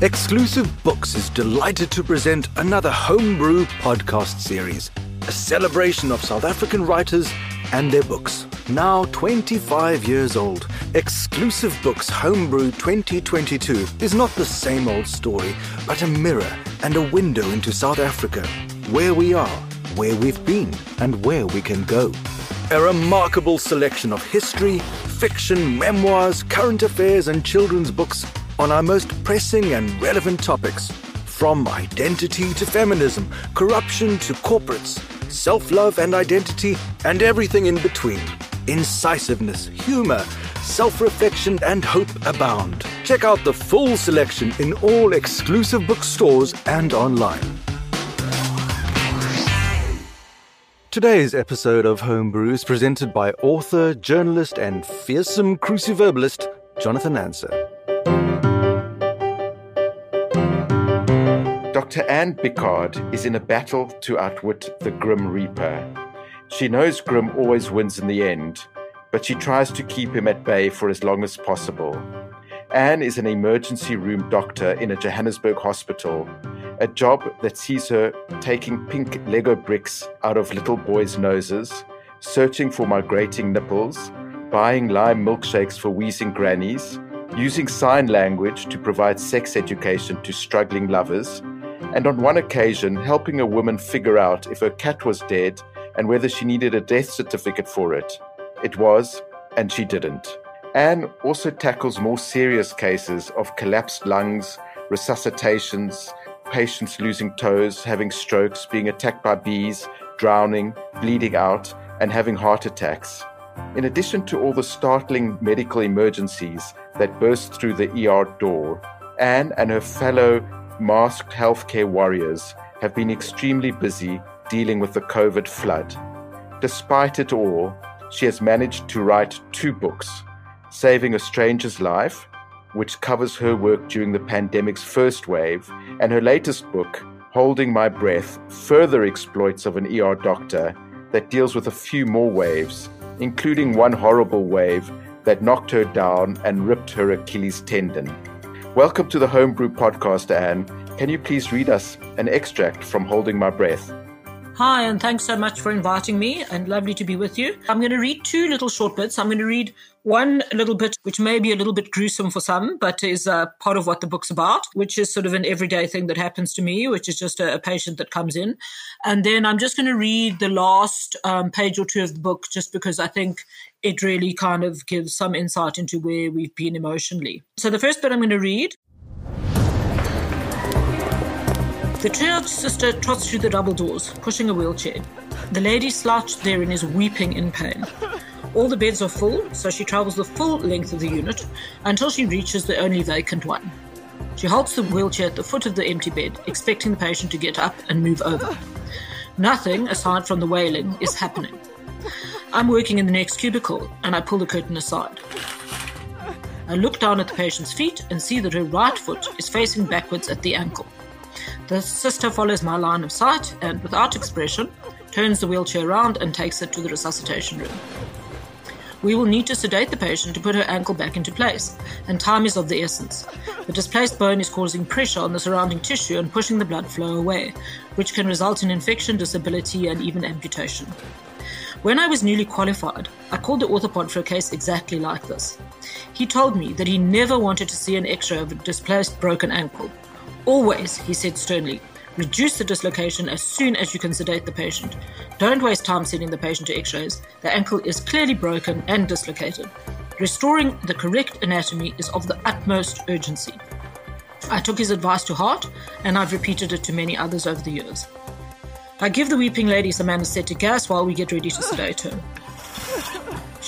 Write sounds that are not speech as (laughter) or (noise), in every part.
Exclusive Books is delighted to present another Homebrew podcast series, a celebration of South African writers and their books. Now 25 years old, Exclusive Books Homebrew 2022 is not the same old story, but a mirror and a window into South Africa, where we are, where we've been, and where we can go. A remarkable selection of history, fiction, memoirs, current affairs, and children's books on our most pressing and relevant topics. From identity to feminism, corruption to corporates, self love and identity, and everything in between. Incisiveness, humor, self reflection, and hope abound. Check out the full selection in all exclusive bookstores and online. Today's episode of Homebrew is presented by author, journalist, and fearsome cruciverbalist Jonathan Ancer. Dr. Anne Biccard is in a battle to outwit the Grim Reaper. She knows Grim always wins in the end, but she tries to keep him at bay for as long as possible. Anne is an emergency room doctor in a Johannesburg hospital, a job that sees her taking pink Lego bricks out of little boys' noses, searching for migrating nipples, buying lime milkshakes for wheezing grannies, using sign language to provide sex education to struggling lovers, and on one occasion helping a woman figure out if her cat was dead and whether she needed a death certificate for it. It was, and she didn't. Anne also tackles more serious cases of collapsed lungs, resuscitations, patients losing toes, having strokes, being attacked by bees, drowning, bleeding out, and having heart attacks. In addition to all the startling medical emergencies that burst through the ER door, Anne and her fellow masked healthcare warriors have been extremely busy dealing with the COVID flood. Despite it all, she has managed to write two books Saving a Stranger's Life, which covers her work during the pandemic's first wave, and her latest book, Holding My Breath, further exploits of an ER doctor that deals with a few more waves, including one horrible wave that knocked her down and ripped her Achilles tendon. Welcome to the Homebrew Podcast, Anne. Can you please read us an extract from Holding My Breath? Hi, and thanks so much for inviting me, and lovely to be with you. I'm going to read two little short bits. I'm going to read one little bit, which may be a little bit gruesome for some, but is uh, part of what the book's about, which is sort of an everyday thing that happens to me, which is just a, a patient that comes in. And then I'm just going to read the last um, page or two of the book, just because I think it really kind of gives some insight into where we've been emotionally. So the first bit I'm going to read The triage sister trots through the double doors, pushing a wheelchair. The lady slouched therein is weeping in pain. All the beds are full, so she travels the full length of the unit until she reaches the only vacant one. She halts the wheelchair at the foot of the empty bed, expecting the patient to get up and move over. Nothing, aside from the wailing, is happening. I'm working in the next cubicle, and I pull the curtain aside. I look down at the patient's feet and see that her right foot is facing backwards at the ankle. The sister follows my line of sight and, without expression, turns the wheelchair around and takes it to the resuscitation room. We will need to sedate the patient to put her ankle back into place, and time is of the essence. The displaced bone is causing pressure on the surrounding tissue and pushing the blood flow away, which can result in infection, disability, and even amputation. When I was newly qualified, I called the orthopod for a case exactly like this. He told me that he never wanted to see an x ray of a displaced broken ankle. Always, he said sternly, reduce the dislocation as soon as you can sedate the patient. Don't waste time sending the patient to x rays. The ankle is clearly broken and dislocated. Restoring the correct anatomy is of the utmost urgency. I took his advice to heart, and I've repeated it to many others over the years. I give the weeping lady some anesthetic gas while we get ready to sedate her.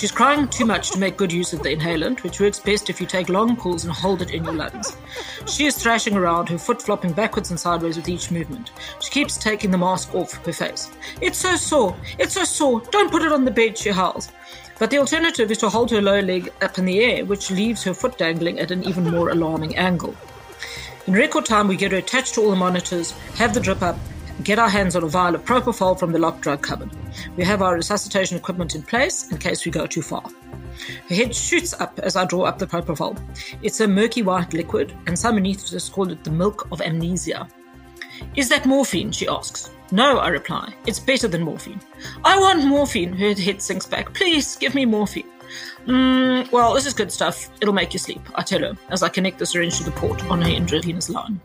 She's crying too much to make good use of the inhalant, which works best if you take long pulls and hold it in your lungs. She is thrashing around, her foot flopping backwards and sideways with each movement. She keeps taking the mask off her face. It's so sore! It's so sore! Don't put it on the bed, she howls. But the alternative is to hold her lower leg up in the air, which leaves her foot dangling at an even more alarming angle. In record time, we get her attached to all the monitors, have the drip up, get our hands on a vial of propofol from the locked drug cupboard. We have our resuscitation equipment in place in case we go too far. Her head shoots up as I draw up the propofol. It's a murky white liquid, and some anaesthetists call it the milk of amnesia. Is that morphine? she asks. No, I reply. It's better than morphine. I want morphine. Her head sinks back. Please give me morphine. Mm, well, this is good stuff. It'll make you sleep, I tell her as I connect the syringe to the port on her intravenous line.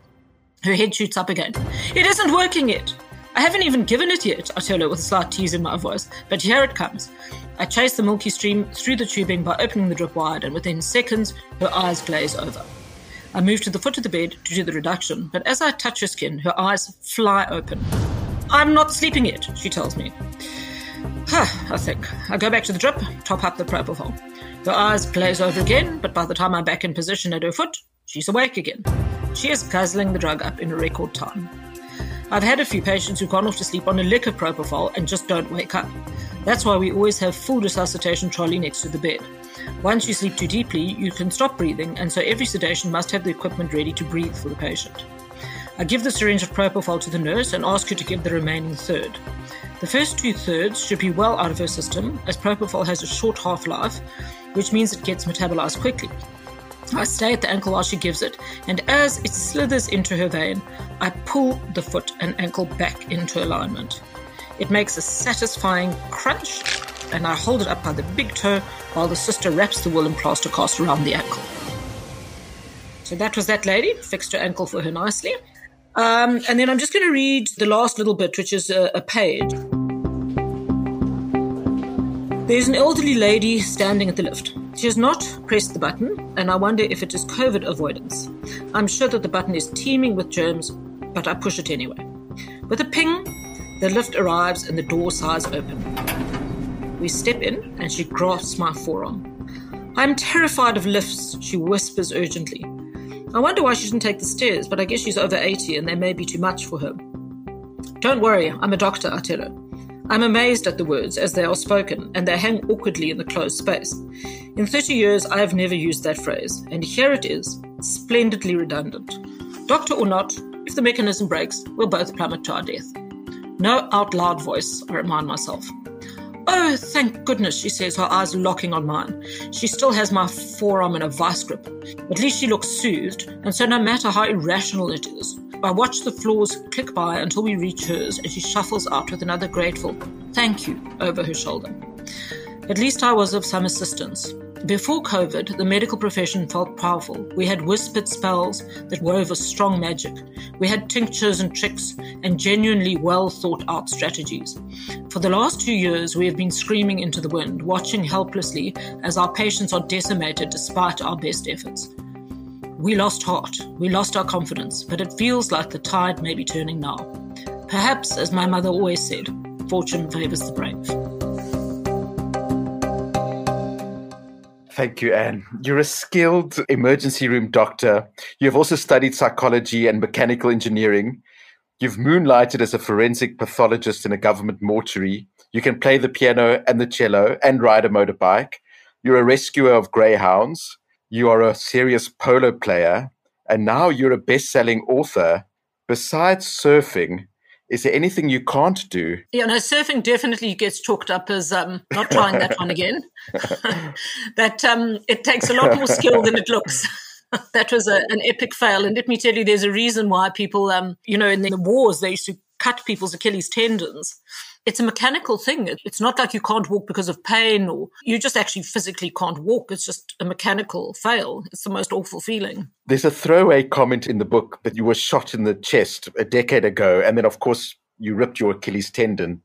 Her head shoots up again. It isn't working yet. I haven't even given it yet, I tell her with a slight tease in my voice, but here it comes. I chase the milky stream through the tubing by opening the drip wide, and within seconds, her eyes glaze over. I move to the foot of the bed to do the reduction, but as I touch her skin, her eyes fly open. I'm not sleeping yet, she tells me. Huh. I think. I go back to the drip, top up the propofol. Her eyes glaze over again, but by the time I'm back in position at her foot, she's awake again. She is guzzling the drug up in a record time. I've had a few patients who've gone off to sleep on a lick of propofol and just don't wake up. That's why we always have full resuscitation trolley next to the bed. Once you sleep too deeply, you can stop breathing, and so every sedation must have the equipment ready to breathe for the patient. I give the syringe of propofol to the nurse and ask her to give the remaining third. The first two thirds should be well out of her system, as propofol has a short half life, which means it gets metabolized quickly. I stay at the ankle while she gives it, and as it slithers into her vein, I pull the foot and ankle back into alignment. It makes a satisfying crunch, and I hold it up by the big toe while the sister wraps the woolen plaster cast around the ankle. So that was that lady, fixed her ankle for her nicely. Um, and then I'm just going to read the last little bit, which is a, a page. There's an elderly lady standing at the lift. She has not pressed the button, and I wonder if it is COVID avoidance. I'm sure that the button is teeming with germs, but I push it anyway. With a ping, the lift arrives and the door sighs open. We step in, and she grasps my forearm. I'm terrified of lifts, she whispers urgently. I wonder why she didn't take the stairs, but I guess she's over 80 and they may be too much for her. Don't worry, I'm a doctor, I tell her. I'm amazed at the words as they are spoken, and they hang awkwardly in the closed space. In 30 years, I have never used that phrase, and here it is, splendidly redundant. Doctor or not, if the mechanism breaks, we'll both plummet to our death. No out loud voice, I remind myself. Oh, thank goodness, she says, her eyes locking on mine. She still has my forearm in a vice grip. At least she looks soothed, and so no matter how irrational it is, I watch the floors click by until we reach hers, and she shuffles out with another grateful thank you over her shoulder. At least I was of some assistance. Before COVID, the medical profession felt powerful. We had whispered spells that wove a strong magic. We had tinctures and tricks and genuinely well thought out strategies. For the last two years, we have been screaming into the wind, watching helplessly as our patients are decimated despite our best efforts. We lost heart, we lost our confidence, but it feels like the tide may be turning now. Perhaps, as my mother always said, fortune favors the brave. Thank you, Anne. You're a skilled emergency room doctor. You have also studied psychology and mechanical engineering. You've moonlighted as a forensic pathologist in a government mortuary. You can play the piano and the cello and ride a motorbike. You're a rescuer of greyhounds. You are a serious polo player. And now you're a best selling author. Besides surfing, is there anything you can't do? Yeah, no, surfing definitely gets chalked up as um, not trying that one again. (laughs) that um, it takes a lot more skill than it looks. (laughs) that was a, an epic fail. And let me tell you, there's a reason why people, um, you know, in the wars, they used to cut people's Achilles tendons. It's a mechanical thing. It's not like you can't walk because of pain or you just actually physically can't walk. It's just a mechanical fail. It's the most awful feeling. There's a throwaway comment in the book that you were shot in the chest a decade ago. And then, of course, you ripped your Achilles tendon.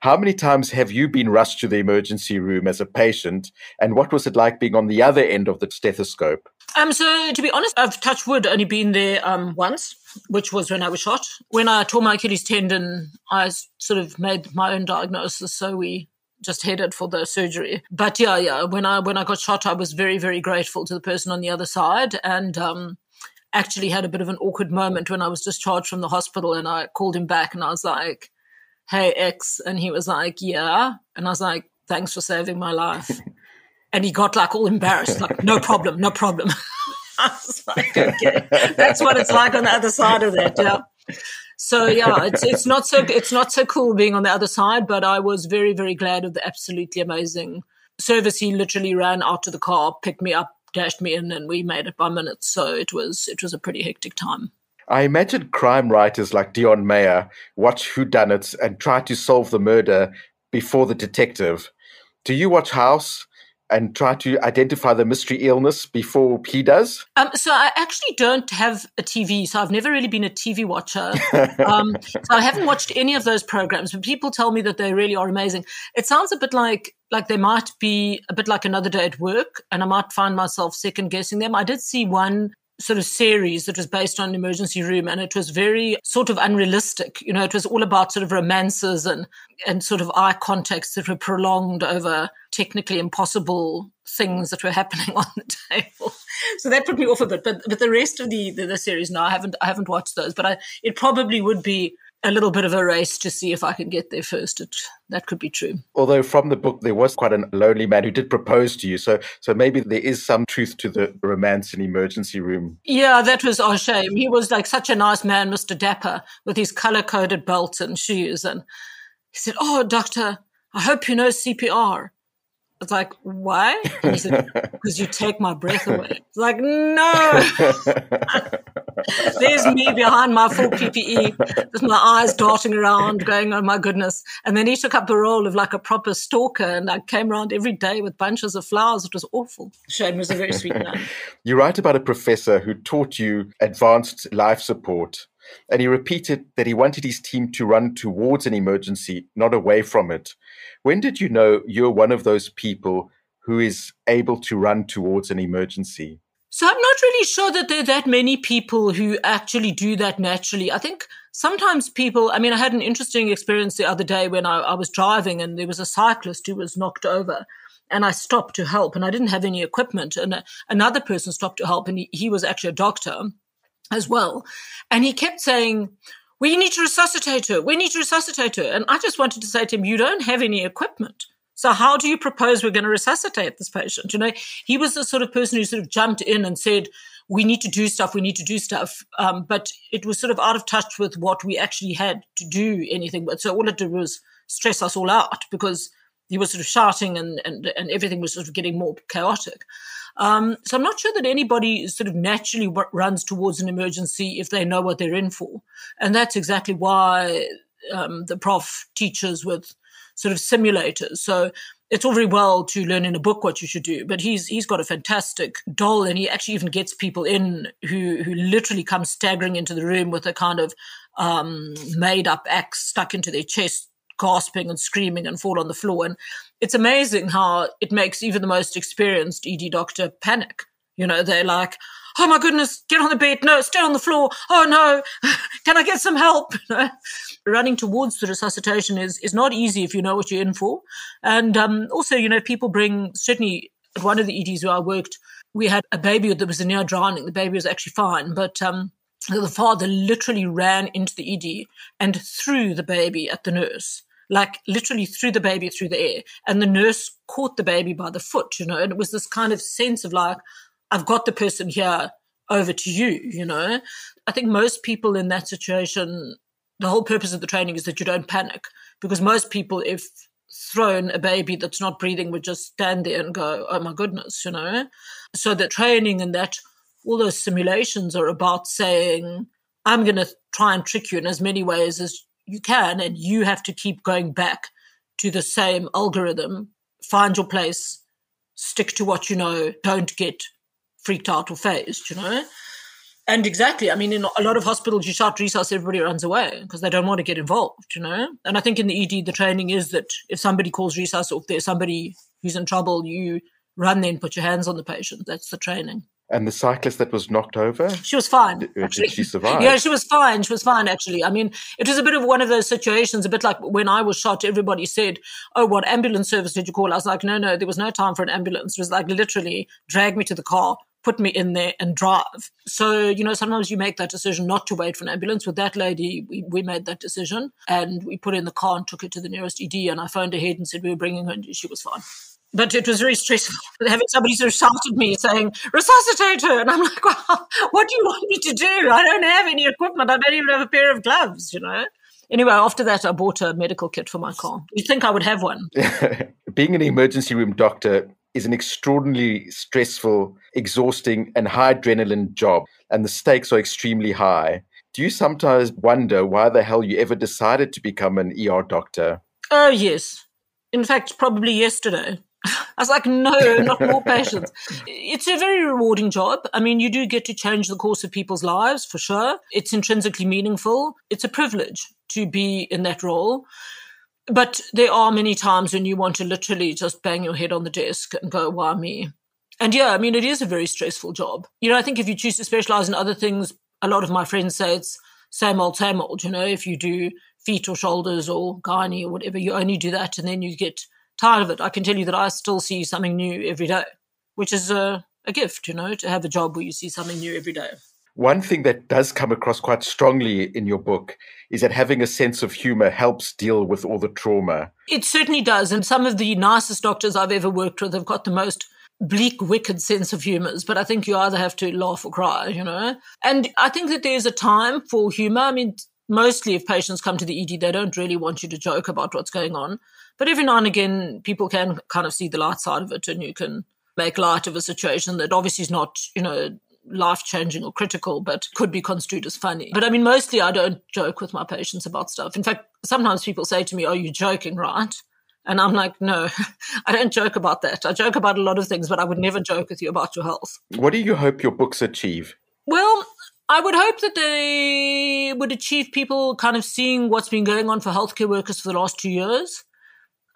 How many times have you been rushed to the emergency room as a patient? And what was it like being on the other end of the stethoscope? Um, so to be honest, I've touched wood, only been there um, once, which was when I was shot. When I tore my Achilles tendon, I sort of made my own diagnosis. So we just headed for the surgery. But yeah, yeah, when I when I got shot, I was very very grateful to the person on the other side, and um, actually had a bit of an awkward moment when I was discharged from the hospital, and I called him back, and I was like, "Hey X," and he was like, "Yeah," and I was like, "Thanks for saving my life." (laughs) And he got like all embarrassed, like, no problem, no problem. (laughs) I was like, okay, that's what it's like on the other side of that. Yeah. So yeah, it's it's not so it's not so cool being on the other side, but I was very very glad of the absolutely amazing service. He literally ran out to the car, picked me up, dashed me in, and we made it by minutes. So it was it was a pretty hectic time. I imagine crime writers like Deon Meyer watch whodunits and try to solve the murder before the detective. Do you watch House? and try to identify the mystery illness before he does? Um, so I actually don't have a TV, so I've never really been a TV watcher. um, so I haven't watched any of those programs, but people tell me that they really are amazing. It sounds a bit like like they might be a bit like another day at work, and I might find myself second guessing them. I did see one sort of series that was based on emergency room and it was very sort of unrealistic. You know it was all about sort of romances and and sort of eye contacts that were prolonged over technically impossible things that were (laughs) happening on the table. So that put me off a bit but but the rest of the the, the series no i haven't i haven't watched those but i it probably would be a little bit of a race to see if I can get there first. It, that could be true. Although from the book there was quite a lonely man who did propose to you, so so maybe there is some truth to the romance in emergency room. Yeah, that was our shame. He was like such a nice man, Mister Dapper, with his color coded belt and shoes, and he said, "Oh, doctor, I hope you know CPR." It's like, why? And he said, (laughs) because you take my breath away. It's like, no. (laughs) (laughs) There's me behind my full PPE with my eyes darting around, going, oh my goodness. And then he took up the role of like a proper stalker and I came around every day with bunches of flowers. It was awful. Shane was a very sweet man. you write about a professor who taught you advanced life support. And he repeated that he wanted his team to run towards an emergency, not away from it. When did you know you're one of those people who is able to run towards an emergency? So I'm not really sure that there are that many people who actually do that naturally. I think sometimes people, I mean, I had an interesting experience the other day when I, I was driving and there was a cyclist who was knocked over and I stopped to help and I didn't have any equipment and another person stopped to help and he, he was actually a doctor as well. And he kept saying, we need to resuscitate her. We need to resuscitate her. And I just wanted to say to him, you don't have any equipment. So how do you propose we're going to resuscitate this patient? You know, he was the sort of person who sort of jumped in and said, we need to do stuff. We need to do stuff. Um, but it was sort of out of touch with what we actually had to do anything with. So all it did was stress us all out because he was sort of shouting and, and, and everything was sort of getting more chaotic. Um, so I'm not sure that anybody sort of naturally w- runs towards an emergency if they know what they're in for. And that's exactly why um, the prof teaches with sort of simulators. So it's all very well to learn in a book what you should do, but he's he's got a fantastic doll, and he actually even gets people in who who literally come staggering into the room with a kind of um, made up axe stuck into their chest, gasping and screaming and fall on the floor. And it's amazing how it makes even the most experienced ED doctor panic. You know, they're like, oh my goodness, get on the bed. No, stay on the floor. Oh no, (laughs) can I get some help? (laughs) Running towards the resuscitation is, is not easy if you know what you're in for. And um, also, you know, people bring, certainly at one of the EDs where I worked, we had a baby that was near drowning. The baby was actually fine, but um, the father literally ran into the ED and threw the baby at the nurse like literally threw the baby through the air. And the nurse caught the baby by the foot, you know, and it was this kind of sense of like, I've got the person here over to you, you know. I think most people in that situation, the whole purpose of the training is that you don't panic because most people, if thrown a baby that's not breathing, would just stand there and go, oh my goodness, you know. So the training and that, all those simulations are about saying, I'm going to try and trick you in as many ways as you can, and you have to keep going back to the same algorithm, find your place, stick to what you know, don't get freaked out or phased, you know? And exactly, I mean, in a lot of hospitals, you shout resus, everybody runs away because they don't want to get involved, you know? And I think in the ED, the training is that if somebody calls resus or if there's somebody who's in trouble, you run then put your hands on the patient. That's the training. And the cyclist that was knocked over? She was fine. Did, uh, actually. did she (laughs) survive? Yeah, she was fine. She was fine, actually. I mean, it was a bit of one of those situations, a bit like when I was shot, everybody said, Oh, what ambulance service did you call? I was like, No, no, there was no time for an ambulance. It was like literally drag me to the car, put me in there and drive. So, you know, sometimes you make that decision not to wait for an ambulance. With that lady, we, we made that decision and we put in the car and took her to the nearest ED. And I phoned ahead and said we were bringing her and she was fine. but it was very stressful (laughs) having somebody sort of shout at me saying, resuscitate her. And I'm like, well, (laughs) what do you want me to do? I don't have any equipment. I don't even have a pair of gloves, you know? Anyway, after that, I bought a medical kit for my car. You'd think I would have one. (laughs) Being an emergency room doctor is an extraordinarily stressful, exhausting, and high adrenaline job, and the stakes are extremely high. Do you sometimes wonder why the hell you ever decided to become an ER doctor? Oh, yes. In fact, probably yesterday. (laughs) I was like, no, not more patients. (laughs) It's a very rewarding job. I mean, you do get to change the course of people's lives for sure. It's intrinsically meaningful. It's a privilege to be in that role. But there are many times when you want to literally just bang your head on the desk and go, why me? And yeah, I mean, it is a very stressful job. You know, I think if you choose to specialize in other things, a lot of my friends say it's same old, same old. You know, if you do feet or shoulders or gynae or whatever, you only do that and then you get tired of it. I can tell you that I still see something new every day, which is a, a gift, you know, to have a job where you see something new every day. One thing that does come across quite strongly in your book is that having a sense of humor helps deal with all the trauma. It certainly does. And some of the nicest doctors I've ever worked with have got the most bleak, wicked sense of humors. But I think you either have to laugh or cry, you know? And I think that there's a time for humor. I mean, mostly if patients come to the ED, they don't really want you to joke about what's going on. But every now and again, people can kind of see the light side of it and you can make light of a situation that obviously is not, you know, life changing or critical, but could be construed as funny. But I mean, mostly I don't joke with my patients about stuff. In fact, sometimes people say to me, Are you joking, right? And I'm like, No, (laughs) I don't joke about that. I joke about a lot of things, but I would never joke with you about your health. What do you hope your books achieve? Well, I would hope that they would achieve people kind of seeing what's been going on for healthcare workers for the last two years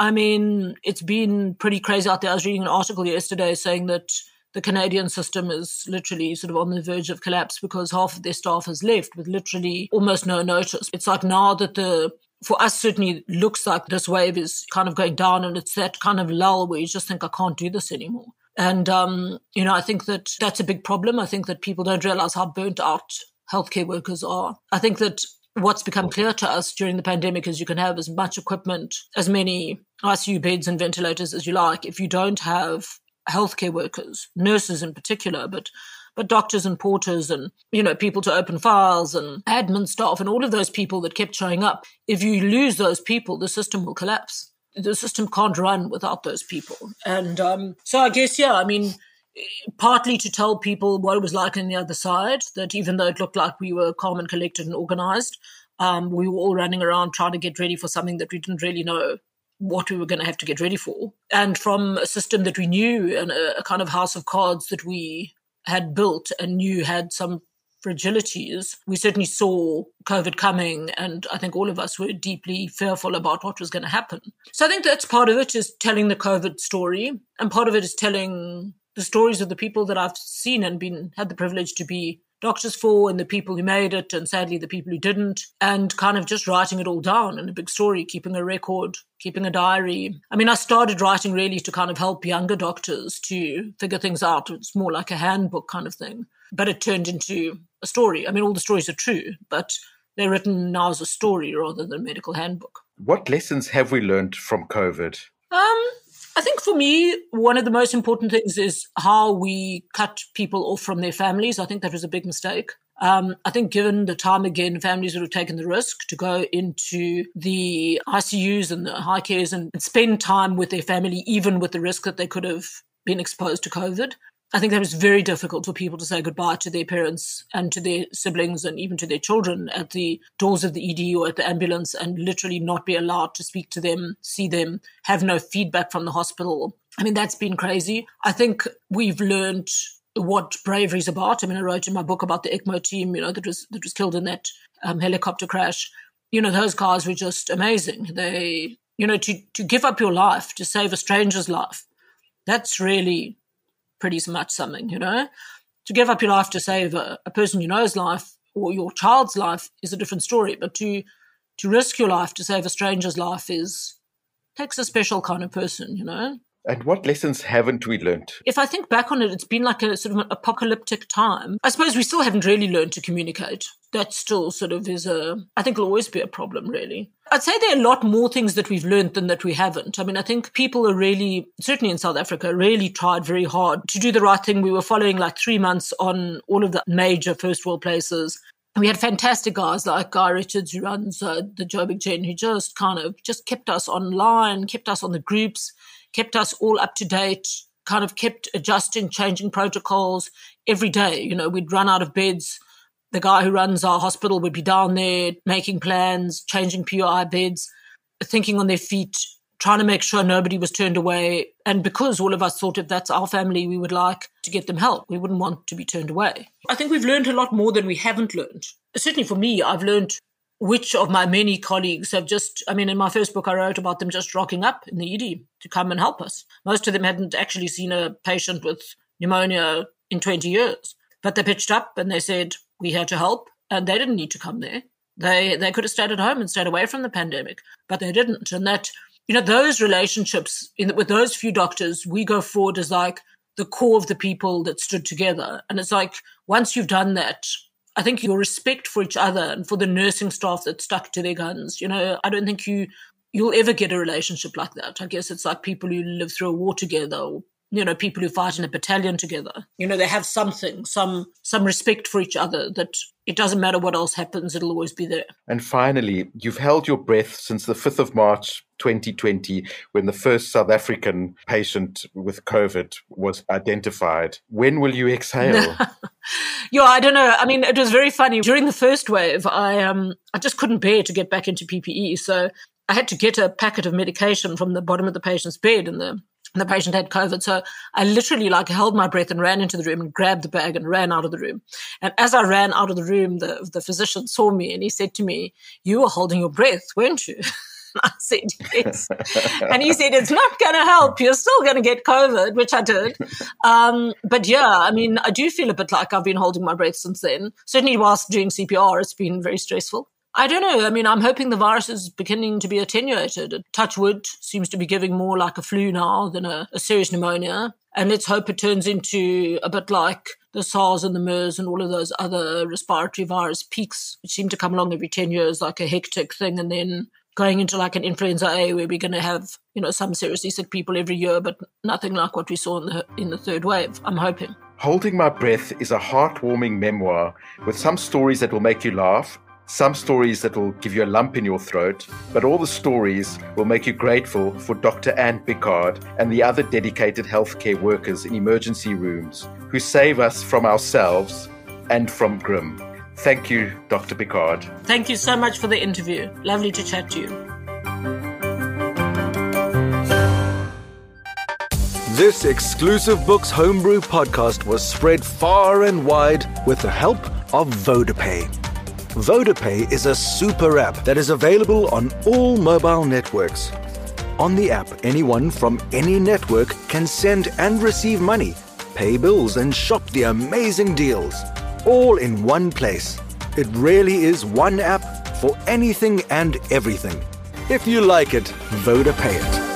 I mean, it's been pretty crazy out there. I was reading an article yesterday saying that the Canadian system is literally sort of on the verge of collapse because half of their staff has left with literally almost no notice. It's like now that the for us certainly looks like this wave is kind of going down and it's that kind of lull where you just think I can't do this anymore. And um, you know, I think that that's a big problem. I think that people don't realize how burnt out healthcare workers are. I think that what's become clear to us during the pandemic is you can have as much equipment, as many ICU beds and ventilators as you like. If you don't have healthcare workers, nurses in particular, but but doctors and porters and you know people to open files and admin staff and all of those people that kept showing up. If you lose those people the system will collapse. The system can't run without those people. And um, so i guess yeah i mean partly to tell people what it was like on the other side, that even though it looked like we were calm and collected and organized, um, we were all running around trying to get ready for something that we didn't really know what we were going to have to get ready for. And from a system that we knew and a, kind of house of cards that we had built and knew had some fragilities, we certainly saw COVID coming, and I think all of us were deeply fearful about what was going to happen. So I think that's part of it is telling the COVID story, and part of it is telling the stories of the people that I've seen and been had the privilege to be doctors for and the people who made it and sadly the people who didn't and kind of just writing it all down in a big story keeping a record keeping a diary. I mean i started writing really to kind of help younger doctors to figure things out. It's more like a handbook kind of thing. But it turned into a story. I mean all the stories are true but they're written now as a story rather than a medical handbook. What lessons have we learned from covid? Um I think for me, one of the most important things is how we cut people off from their families. I think that was a big mistake. Um, I think given the time again, families would have taken the risk to go into the ICUs and the high cares and spend time with their family, even with the risk that they could have been exposed to COVID. I think that was very difficult for people to say goodbye to their parents and to their siblings and even to their children at the doors of the ED or at the ambulance and literally not be allowed to speak to them, see them, have no feedback from the hospital. I mean, that's been crazy. I think we've learned what bravery is about. I mean, I wrote in my book about the ECMO team, you know, that was that was killed in that um, helicopter crash. You know, those guys were just amazing. They, you know, to to give up your life to save a stranger's life, that's really pretty much something, you know? To give up your life to save a, a person you know's life or your child's life is a different story, but to to risk your life to save a stranger's life is takes a special kind of person, you know? And what lessons haven't we learned? If I think back on it, it's been like a sort of an apocalyptic time. I suppose we still haven't really learned to communicate. that still sort of is a, I think will always be a problem, really. I'd say there are a lot more things that we've learned than that we haven't. I mean, I think people are really, certainly in South Africa, really tried very hard to do the right thing. We were following like three months on all of the major first world places. We had fantastic guys like Guy Richards, who runs uh, the Joburg Gen, who just kind of just kept us online, kept us on the groups, kept us all up to date, kind of kept adjusting, changing protocols every day. You know, we'd run out of beds. The guy who runs our hospital would be down there making plans, changing PUI beds, thinking on their feet, trying to make sure nobody was turned away. And because all of us thought if that's our family, we would like to get them help. We wouldn't want to be turned away. I think we've learned a lot more than we haven't learned. Certainly for me, I've learned which of my many colleagues have just, I mean, in my first book, I wrote about them just rocking up in the ED to come and help us. Most of them hadn't actually seen a patient with pneumonia in 20 years, but they pitched up and they said, we had to help and they didn't need to come there. They, they could have stayed at home and stayed away from the pandemic, but they didn't. And that, you know, those relationships in, with those few doctors, we go forward as like the core of the people that stood together. And it's like, once you've done that, I think your respect for each other and for the nursing staff that stuck to their guns, you know, I don't think you you'll ever get a relationship like that. I guess it's like people who live through a war together or you know people who fight in a battalion together. You know they have something some some respect for each other that it doesn't matter what else happens it'll always be there. And finally you've held your breath since the 5th of march 2020 when the first south african patient with covid was identified. When will you exhale? (laughs) Yeah i don't know. I mean it was very funny. During the first wave i um i just couldn't bear to get back into ppe so I had to get a packet of medication from the bottom of the patient's bed and the the patient had COVID. So I literally like held my breath and ran into the room and grabbed the bag and ran out of the room. And as I ran out of the room, the, the physician saw me and he said to me, you were holding your breath, weren't you? (laughs) I said, yes. and he said, it's not going to help. You're still going to get COVID, which I did. Um, but yeah, I mean, I do feel a bit like I've been holding my breath since then. Certainly whilst doing CPR, it's been very stressful. I don't know. I mean, I'm hoping the virus is beginning to be attenuated. Touch wood seems to be giving more like a flu now than a, a serious pneumonia. And let's hope it turns into a bit like the SARS and the MERS and all of those other respiratory virus peaks, which seem to come along every 10 years, like a hectic thing. And then going into like an influenza A where we're going to have, you know, some seriously sick people every year, but nothing like what we saw in the, in the third wave. I'm hoping. Holding My Breath is a heartwarming memoir with some stories that will make you laugh some stories that will give you a lump in your throat, but all the stories will make you grateful for Dr. Anne Biccard and the other dedicated healthcare workers in emergency rooms who save us from ourselves and from Grim. Thank you, Dr. Biccard. Thank you so much for the interview. Lovely to chat to you. This exclusive Books Homebrew podcast was spread far and wide with the help of VodaPay. VodaPay is a super app that is available on all mobile networks. On the app, anyone from any network can send and receive money, pay bills, and shop the amazing deals, all in one place. It really is one app for anything and everything. If you like it, VodaPay it.